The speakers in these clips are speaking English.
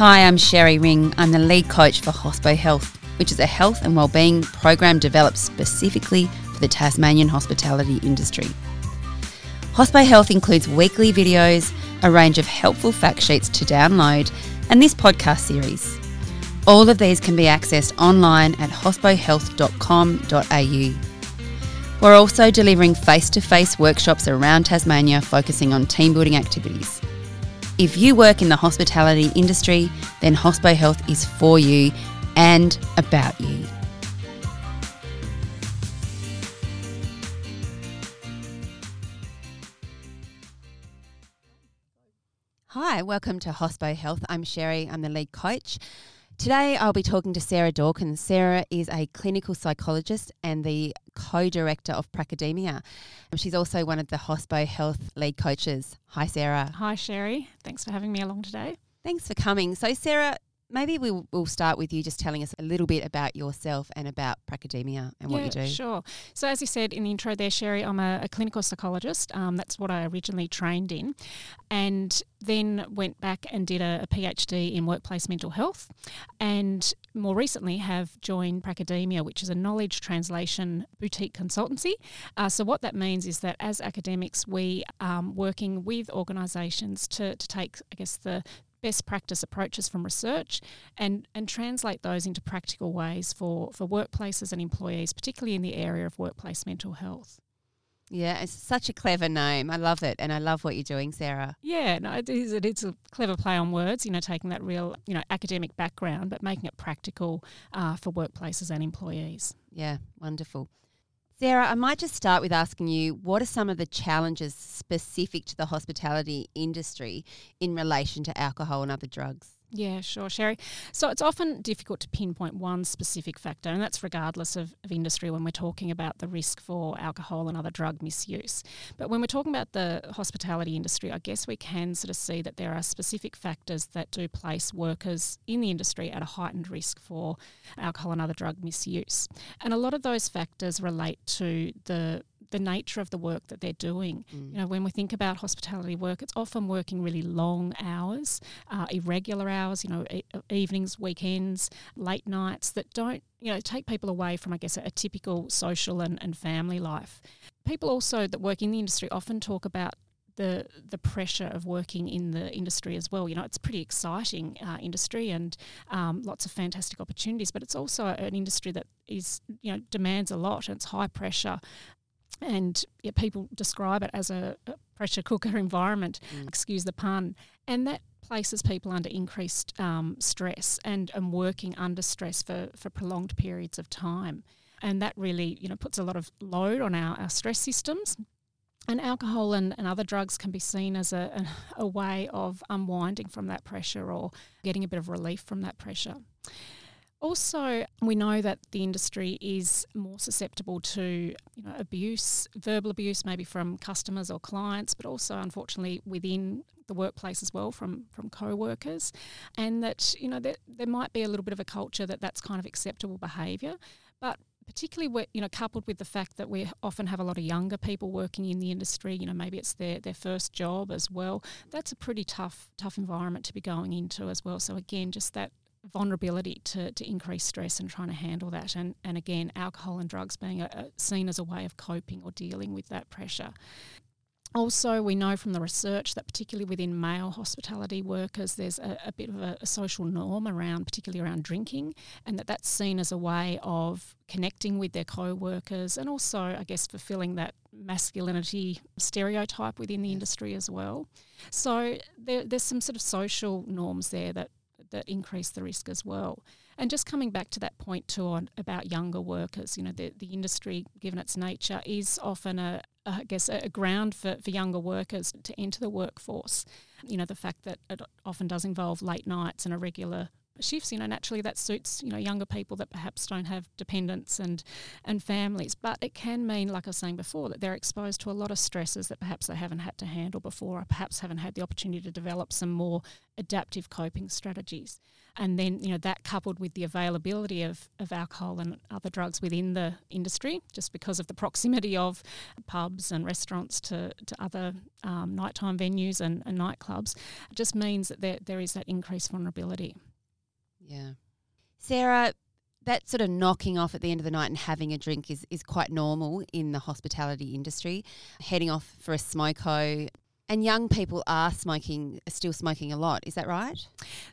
Hi, I'm Sherry Ring. I'm the lead coach for Hospo Health, which is a health and wellbeing program developed specifically for the Tasmanian hospitality industry. Hospo Health includes weekly videos, a range of helpful fact sheets to download, and this podcast series. All of these can be accessed online at hospohealth.com.au. We're also delivering face to face workshops around Tasmania focusing on team building activities. If you work in the hospitality industry, then Hospo Health is for you and about you. Hi, welcome to Hospo Health. I'm Sherry, I'm the lead coach. Today I'll be talking to Sarah Dawkins. Sarah is a clinical psychologist and the co director of Pracademia. She's also one of the Hospo Health lead coaches. Hi, Sarah. Hi, Sherry. Thanks for having me along today. Thanks for coming. So, Sarah, maybe we'll, we'll start with you just telling us a little bit about yourself and about Pracademia and yeah, what you do. Sure. So, as you said in the intro there, Sherry, I'm a, a clinical psychologist. Um, that's what I originally trained in. And then went back and did a, a, PhD in workplace mental health. And more recently have joined Pracademia, which is a knowledge translation boutique consultancy. Uh, so, what that means is that as academics, we are um, working with organisations to, to take, I guess, the best practice approaches from research and, and translate those into practical ways for, for workplaces and employees, particularly in the area of workplace mental health. Yeah, it's such a clever name. I love it, and I love what you're doing, Sarah. Yeah, no, it is. It's a clever play on words. You know, taking that real, you know, academic background, but making it practical uh, for workplaces and employees. Yeah, wonderful. Sarah, I might just start with asking you what are some of the challenges specific to the hospitality industry in relation to alcohol and other drugs? Yeah, sure, Sherry. So it's often difficult to pinpoint one specific factor, and that's regardless of, of, industry when we're talking about the risk for alcohol and other drug misuse. But when we're talking about the hospitality industry, I guess we can sort of see that there are specific factors that do place workers in the industry at a heightened risk for alcohol and other drug misuse. And a lot of those factors relate to the the nature of the work that they're doing. Mm. You know, when we think about hospitality work, it's often working really long hours, uh, irregular hours. You know, e- evenings, weekends, late nights that don't you know take people away from I guess a, a typical social and, and family life. People also that work in the industry often talk about the the pressure of working in the industry as well. You know, it's a pretty exciting uh, industry and um, lots of fantastic opportunities, but it's also an industry that is you know demands a lot and it's high pressure and yeah, people describe it as a, a pressure cooker environment, mm. excuse the pun, and that places people under increased um, stress and, and working under stress for, for prolonged periods of time. And that really, you know, puts a lot of load on our, our stress systems. And alcohol and, and other drugs can be seen as a, a, a way of unwinding from that pressure or getting a bit of relief from that pressure. Also, we know that the industry is more susceptible to you know, abuse, verbal abuse, maybe from customers or clients, but also, unfortunately, within the workplace as well from from co-workers, and that you know there, there might be a little bit of a culture that that's kind of acceptable behaviour, but particularly you know coupled with the fact that we often have a lot of younger people working in the industry you know maybe it's their their first job as well that's a pretty tough tough environment to be going into as well. So again just that vulnerability to, to increase stress and trying to handle that. And, and again, alcohol and drugs being a, a, seen as a way of coping or dealing with that pressure. Also, we know from the research that particularly within male hospitality workers, there's a, a bit of a, a, social norm around, particularly around drinking, and that that's seen as a way of connecting with their co-workers and also, I guess, fulfilling that masculinity stereotype within the industry as well. So there, there's some sort of social norms there that that increase the risk as well. And just coming back to that point too on about younger workers, you know, the, the industry, given its nature, is often a, a I guess, a ground for, for younger workers to enter the workforce. You know, the fact that it often does involve late nights and irregular shifts. You know, naturally that suits you know younger people that perhaps don't have dependents and and families. But it can mean, like I was saying before, that they're exposed to a lot of stresses that perhaps they haven't had to handle before, or perhaps haven't had the opportunity to develop some more adaptive coping strategies. And then, you know, that coupled with the availability of, of alcohol and other drugs within the industry, just because of the proximity of pubs and restaurants to, to other um, nighttime venues and, and nightclubs, just means that there, there is that increased vulnerability. Yeah. Sarah, that sort of knocking off at the end of the night and having a drink is, is quite normal in the hospitality industry. Heading off for a smoko. And young people are smoking, are still smoking a lot. Is that right?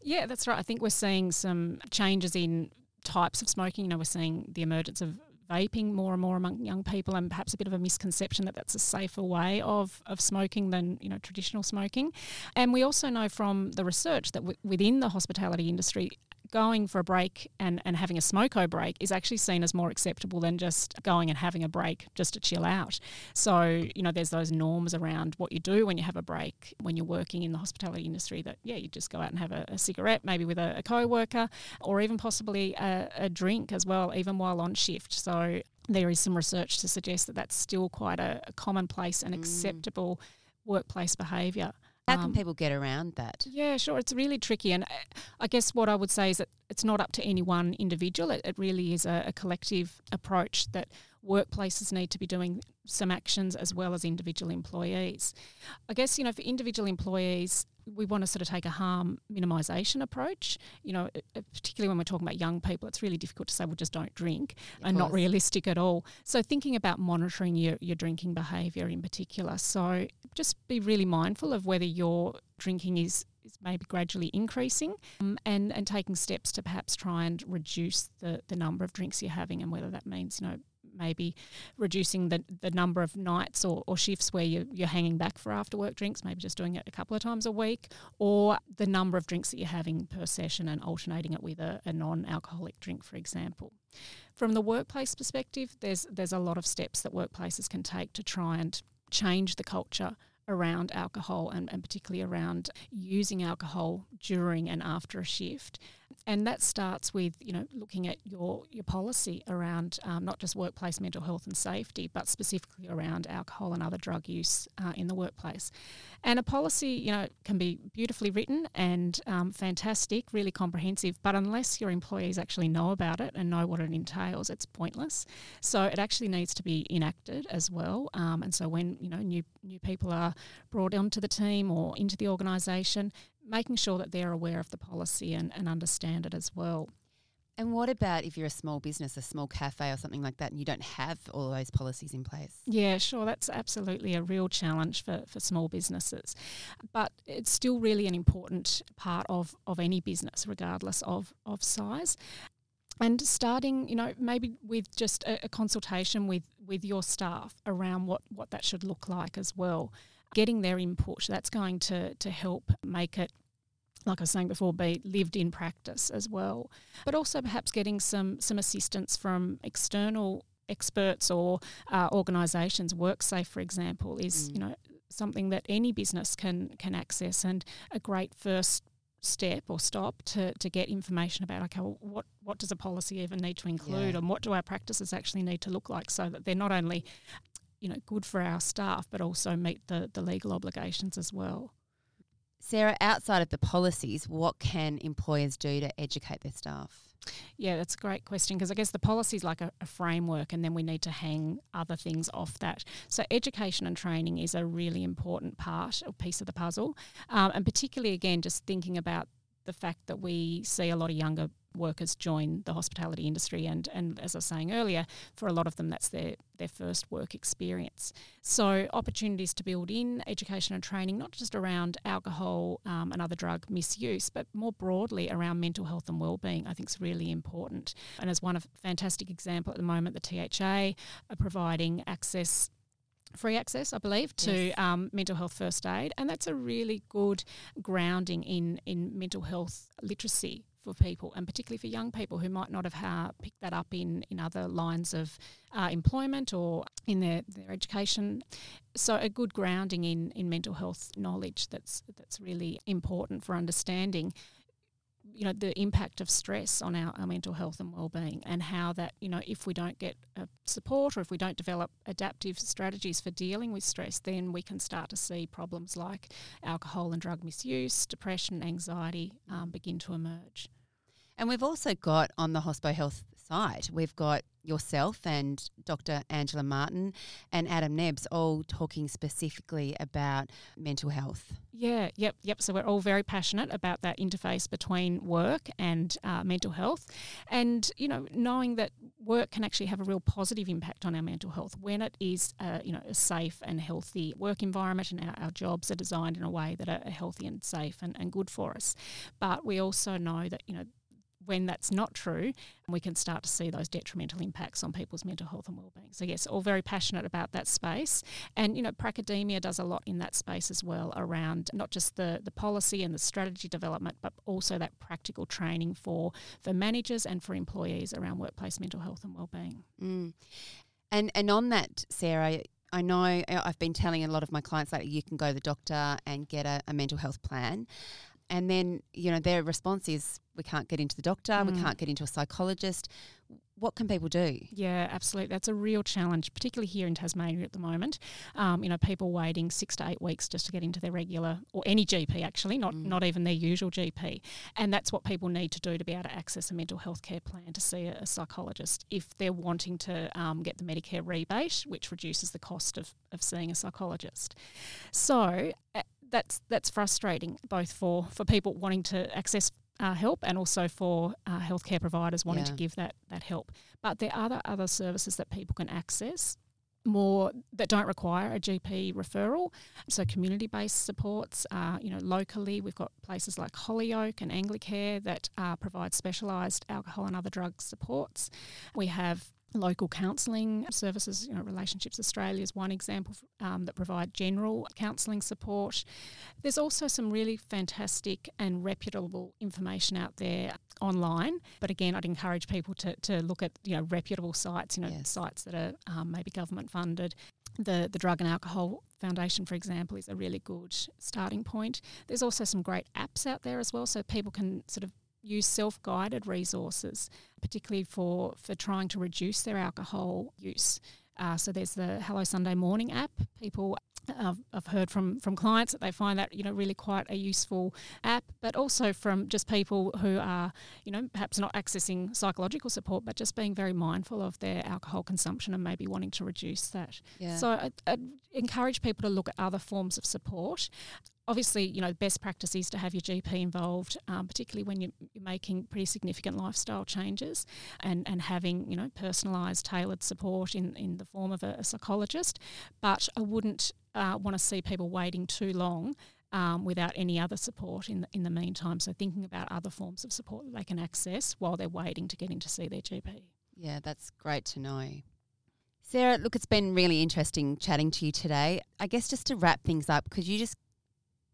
Yeah, that's right. I think we're seeing some changes in types of smoking. You know, we're seeing the emergence of vaping more and more among young people, and perhaps a bit of a misconception that that's a safer way of, of smoking than you know traditional smoking. And we also know from the research that w- within the hospitality industry, going for a break and, and having a smoko break is actually seen as more acceptable than just going and having a break just to chill out. So, you know, there's those norms around what you do when you have a break when you're working in the hospitality industry that, yeah, you just go out and have a, a cigarette, maybe with a, a co worker, or even possibly a, a drink as well, even while on shift. So, there is some research to suggest that that's still quite a, a commonplace and mm. acceptable workplace behaviour. How can um, people get around that? Yeah, sure. It's really tricky. And uh, I guess what I would say is that it's not up to any one individual. It, it really is a, a, collective approach that workplaces need to be doing some actions as well as individual employees. I guess, you know, for individual employees, we want to sort of take a harm minimisation approach. You know, particularly when we're talking about young people, it's really difficult to say, well, just don't drink of and course. not realistic at all. So, thinking about monitoring your, your drinking behaviour in particular. So, just be really mindful of whether your drinking is is maybe gradually increasing um, and, and taking steps to perhaps try and reduce the, the number of drinks you're having and whether that means, you know, maybe reducing the, the number of nights or, or shifts where you, you're hanging back for after work drinks, maybe just doing it a couple of times a week, or the number of drinks that you're having per session and alternating it with a, a non alcoholic drink, for example. From the workplace perspective, there's there's a lot of steps that workplaces can take to try and change the culture around alcohol and, and particularly around using alcohol during and after a shift and that starts with you know looking at your your policy around um, not just workplace mental health and safety, but specifically around alcohol and other drug use uh, in the workplace. And a policy, you know, can be beautifully written and um, fantastic, really comprehensive, but unless your employees actually know about it and know what it entails, it's pointless. So it actually needs to be enacted as well. Um, and so when you know new new people are brought onto the team or into the organisation, making sure that they're aware of the policy and, and understand it as well. And what about if you're a small business, a small cafe or something like that, and you don't have all those policies in place? Yeah, sure. That's absolutely a real challenge for, for small businesses. But it's still really an important part of, of any business, regardless of, of size. And starting, you know, maybe with just a, a consultation with, with your staff around what, what that should look like as well getting their input, that's going to, to help make it like I was saying before, be lived in practice as well. But also perhaps getting some some assistance from external experts or uh, organisations. WorkSafe, for example, is mm. you know something that any business can can access and a great first step or stop to, to get information about okay well, what what does a policy even need to include yeah. and what do our practices actually need to look like so that they're not only you know, good for our staff, but also meet the, the legal obligations as well. Sarah, outside of the policies, what can employers do to educate their staff? Yeah, that's a great question because I guess the policy is like a, a, framework and then we need to hang other things off that. So, education and training is a really important part or piece of the puzzle. Um, and particularly, again, just thinking about the fact that we see a lot of younger workers join the hospitality industry and, and as I was saying earlier, for a lot of them that's their, their first work experience. So opportunities to build in education and training, not just around alcohol um, and other drug misuse, but more broadly around mental health and wellbeing, I think is really important. And as one of fantastic example at the moment, the THA are providing access free access, I believe, to yes. um, mental health first aid, and that's a really good grounding in in mental health literacy for people, and particularly for young people who might not have ha- picked that up in, in other lines of uh, employment or in their, their education. So a good grounding in, in mental health knowledge that's that's really important for understanding you know the impact of stress on our, our mental health and well-being and how that you know if we don't get uh, support or if we don't develop adaptive strategies for dealing with stress then we can start to see problems like alcohol and drug misuse depression anxiety um, begin to emerge. And we've also got on the hospo health site we've got yourself and Dr. Angela Martin and Adam Nebbs all talking specifically about mental health. Yeah, yep, yep. So we're all very passionate about that interface between work and uh, mental health, and you know, knowing that work can actually have a real positive impact on our mental health when it is, uh, you know, a safe and healthy work environment, and our, our, jobs are designed in a way that are healthy and safe and, and good for us. But we also know that you know when that's not true, we can start to see those detrimental impacts on people's mental health and well-being. So yes, all very passionate about that space, and you know, Pracademia does a lot in that space as well around not just the the policy and the strategy development, but also that practical training for for managers and for employees around workplace mental health and well-being. Mm. And and on that, Sarah, I know I've been telling a lot of my clients that you can go to the doctor and get a, a mental health plan and then you know their response is we can't get into the doctor. Mm. we can't get into a psychologist. What can people do? Yeah absolutely. That's a real challenge particularly here in tasmania at the moment. Um, you know people waiting six to eight weeks just to get into their regular or any gp actually not mm. not even their usual gp and that's what people need to do to be able to access a mental health care plan to see a, a psychologist if they're wanting to um, get the medicare rebate which reduces the cost of, of seeing a psychologist. So that's that's frustrating both for for people wanting to access uh, help and also for uh, healthcare providers wanting yeah. to give that that help. But there are other other services that people can access more that don't require a GP referral. So community based supports, uh, you know, locally we've got places like Holyoake and Anglicare that uh, provide specialised alcohol and other drug supports. We have local counselling services. You know, Relationships Australia is one example um, that provide general counselling support. There's also some really fantastic and reputable information out there online. But again, I'd encourage people to, to look at you know reputable sites. You know, yes. sites that are um, maybe government funded. The the Drug and Alcohol Foundation, for example, is a really good starting point. There's also some great apps out there as well, so people can sort of use self-guided resources, particularly for, for trying to reduce their alcohol use. Uh, so there's the Hello Sunday Morning app. People I've, I've heard from, from clients that they find that you know really quite a useful app, but also from just people who are you know perhaps not accessing psychological support, but just being very mindful of their alcohol consumption and maybe wanting to reduce that. Yeah. So I, I'd encourage people to look at other forms of support obviously, you know, best practice is to have your GP involved, um, particularly when you're, making pretty significant lifestyle changes and, and having, you know, personalised, tailored support in, in the form of a, a psychologist. But I wouldn't uh, want to see people waiting too long um, without any other support in the, in the meantime. So thinking about other forms of support that they can access while they're waiting to get in to see their GP. Yeah, that's great to know. Sarah, look, it's been really interesting chatting to you today. I guess just to wrap things up, could you just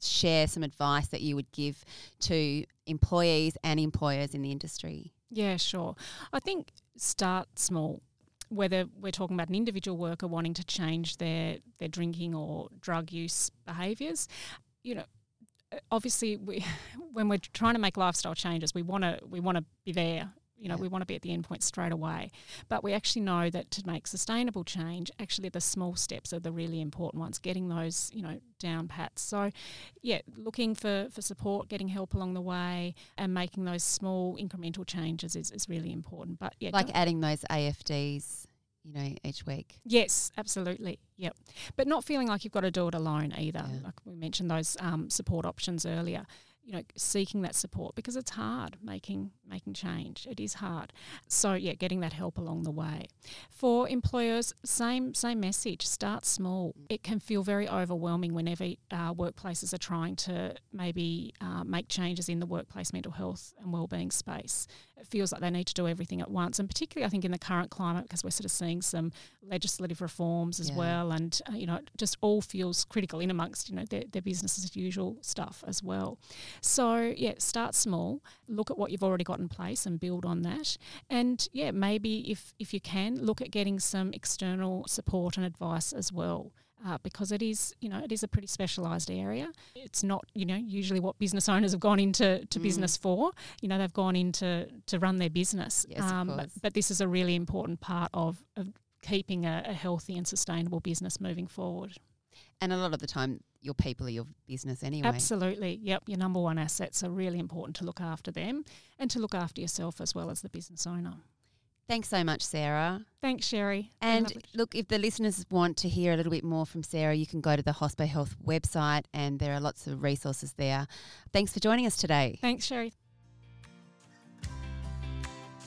share some advice that you would give to employees and employers in the industry? Yeah, sure. I think start small. Whether we're talking about an individual worker wanting to change their, their drinking or drug use behaviours, you know, obviously we, when we're trying to make lifestyle changes, we want to we want to be there you know, yeah. we want to be at the end point straight away. But we actually know that to make sustainable change, actually the small steps are the really important ones, getting those, you know, down pats. So, yeah, looking for, for support, getting help along the way, and making those small incremental changes is, is really important. But yeah, like adding those AFDs you know, each week. Yes, absolutely. Yep. But not feeling like you've got to do it alone either. Yeah. Like we mentioned those um, support options earlier you know seeking that support because it's hard making making change. It is hard. So yeah getting that help along the way. For employers same same message. Start small. It can feel very overwhelming whenever uh, workplaces are trying to maybe uh, make changes in the workplace mental health and well-being space. It feels like they need to do everything at once and particularly i think in the current climate because we're sort of seeing some legislative reforms as yeah. well and uh, you know it just all feels critical in amongst you know their, their business as usual stuff as well so, yeah, start small, look at what you've already got in place and build on that. And yeah, maybe if, if you can, look at getting some external support and advice as well. uh, because it is, you know, it is a pretty specialised area. It's not, you know, usually what business owners have gone into to mm. business for. You know, they've gone into to run their business. Yes, um, but, but, this is a really important part of, of keeping a, a healthy and sustainable business moving forward. And a lot of the time, your people are your business anyway. Absolutely. Yep. Your number one assets are really important to look after them and to look after yourself as well as the business owner. Thanks so much, Sarah. Thanks, Sherry. And look, if the listeners want to hear a little bit more from Sarah, you can go to the Hospo Health website and there are lots of resources there. Thanks for joining us today. Thanks, Sherry.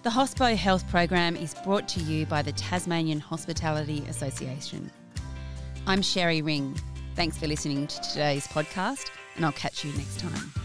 The Hospo Health program is brought to you by the Tasmanian Hospitality Association. I'm Sherry Ring. Thanks for listening to today's podcast, and I'll catch you next time.